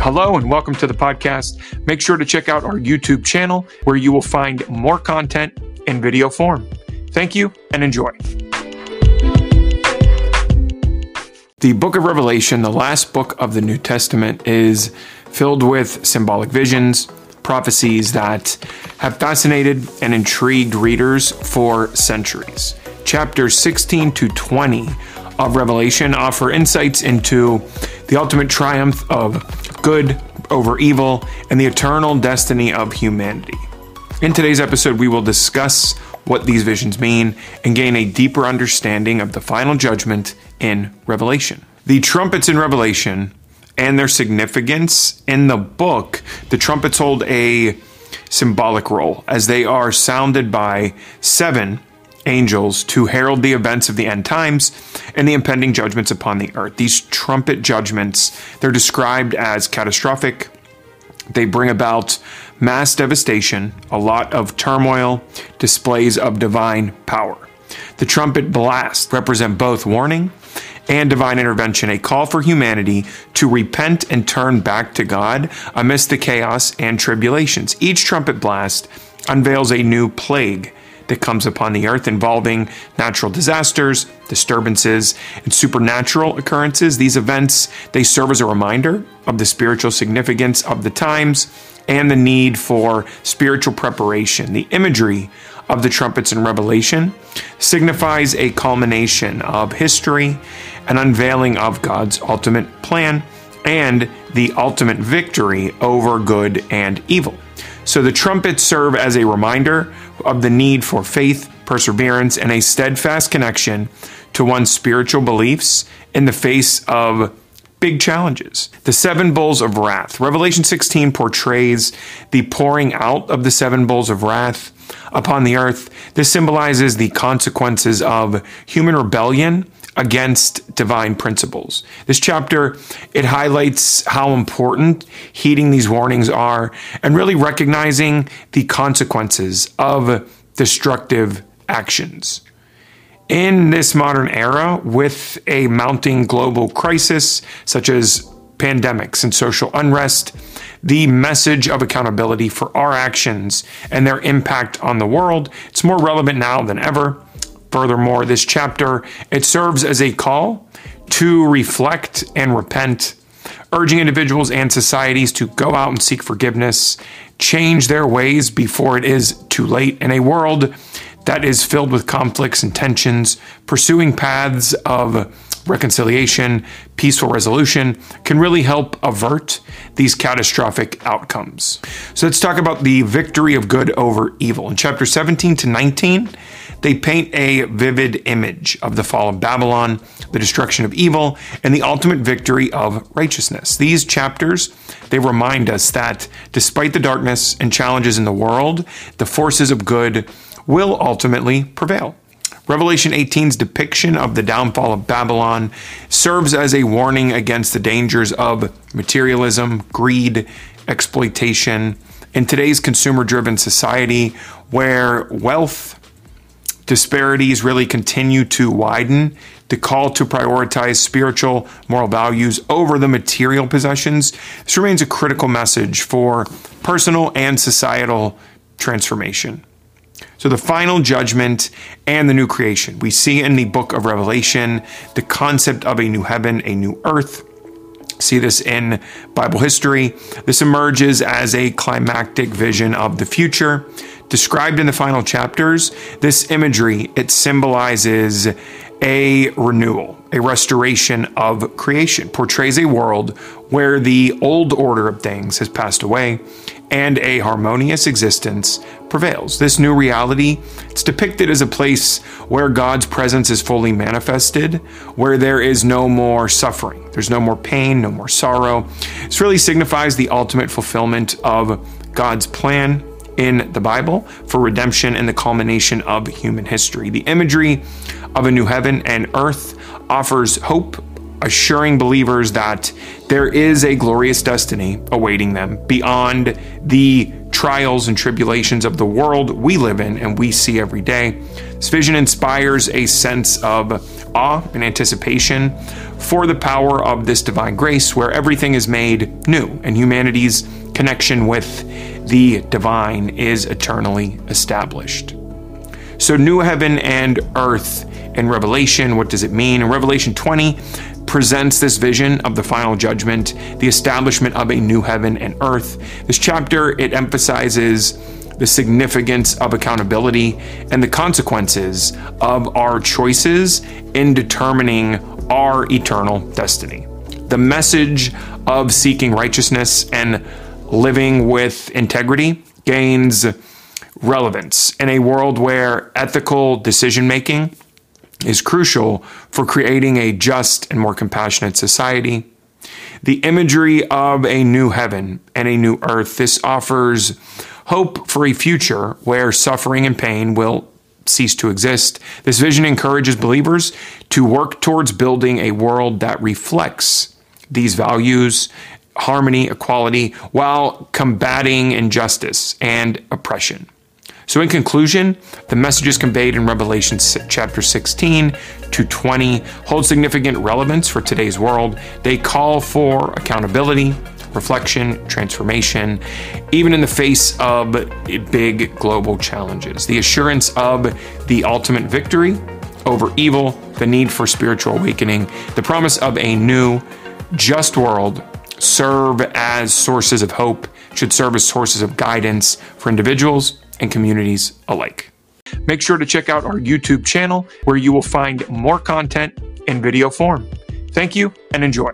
Hello and welcome to the podcast. Make sure to check out our YouTube channel where you will find more content in video form. Thank you and enjoy. The book of Revelation, the last book of the New Testament, is filled with symbolic visions, prophecies that have fascinated and intrigued readers for centuries. Chapters 16 to 20 of Revelation offer insights into the ultimate triumph of good over evil and the eternal destiny of humanity. In today's episode, we will discuss what these visions mean and gain a deeper understanding of the final judgment in Revelation. The trumpets in Revelation and their significance in the book, the trumpets hold a symbolic role as they are sounded by seven angels to herald the events of the end times and the impending judgments upon the earth. These trumpet judgments, they're described as catastrophic. They bring about mass devastation, a lot of turmoil, displays of divine power. The trumpet blasts represent both warning and divine intervention, a call for humanity to repent and turn back to God amidst the chaos and tribulations. Each trumpet blast unveils a new plague that comes upon the earth involving natural disasters, disturbances, and supernatural occurrences. These events, they serve as a reminder of the spiritual significance of the times and the need for spiritual preparation. The imagery of the trumpets in Revelation signifies a culmination of history, an unveiling of God's ultimate plan, and the ultimate victory over good and evil. So the trumpets serve as a reminder of the need for faith, perseverance, and a steadfast connection to one's spiritual beliefs in the face of big challenges. The seven bowls of wrath. Revelation 16 portrays the pouring out of the seven bowls of wrath upon the earth. This symbolizes the consequences of human rebellion against divine principles. This chapter it highlights how important heeding these warnings are and really recognizing the consequences of destructive actions. In this modern era, with a mounting global crisis such as pandemics and social unrest, the message of accountability for our actions and their impact on the world, it's more relevant now than ever. Furthermore, this chapter it serves as a call to reflect and repent, urging individuals and societies to go out and seek forgiveness, change their ways before it is too late in a world that is filled with conflicts and tensions, pursuing paths of reconciliation, peaceful resolution can really help avert these catastrophic outcomes. So let's talk about the victory of good over evil. In chapter 17 to 19, they paint a vivid image of the fall of Babylon, the destruction of evil, and the ultimate victory of righteousness. These chapters, they remind us that despite the darkness and challenges in the world, the forces of good will ultimately prevail. Revelation 18's depiction of the downfall of Babylon serves as a warning against the dangers of materialism, greed, exploitation. In today's consumer driven society, where wealth disparities really continue to widen, the call to prioritize spiritual moral values over the material possessions, this remains a critical message for personal and societal transformation. So, the final judgment and the new creation. We see in the book of Revelation the concept of a new heaven, a new earth. See this in Bible history. This emerges as a climactic vision of the future. Described in the final chapters, this imagery, it symbolizes a renewal, a restoration of creation, portrays a world where the old order of things has passed away and a harmonious existence prevails. This new reality, it's depicted as a place where God's presence is fully manifested, where there is no more suffering, there's no more pain, no more sorrow. This really signifies the ultimate fulfillment of God's plan in the Bible for redemption and the culmination of human history. The imagery of a new heaven and earth offers hope, assuring believers that there is a glorious destiny awaiting them beyond the trials and tribulations of the world we live in and we see every day. This vision inspires a sense of awe and anticipation for the power of this divine grace where everything is made new and humanity's connection with the divine is eternally established. So, new heaven and earth in Revelation, what does it mean? In Revelation 20, presents this vision of the final judgment, the establishment of a new heaven and earth. This chapter it emphasizes the significance of accountability and the consequences of our choices in determining our eternal destiny. The message of seeking righteousness and living with integrity gains relevance in a world where ethical decision making is crucial for creating a just and more compassionate society. The imagery of a new heaven and a new earth, this offers hope for a future where suffering and pain will cease to exist. This vision encourages believers to work towards building a world that reflects these values, harmony, equality, while combating injustice and oppression. So, in conclusion, the messages conveyed in Revelation chapter 16 to 20 hold significant relevance for today's world. They call for accountability, reflection, transformation, even in the face of big global challenges. The assurance of the ultimate victory over evil, the need for spiritual awakening, the promise of a new, just world serve as sources of hope, should serve as sources of guidance for individuals and communities alike. Make sure to check out our YouTube channel where you will find more content in video form. Thank you and enjoy.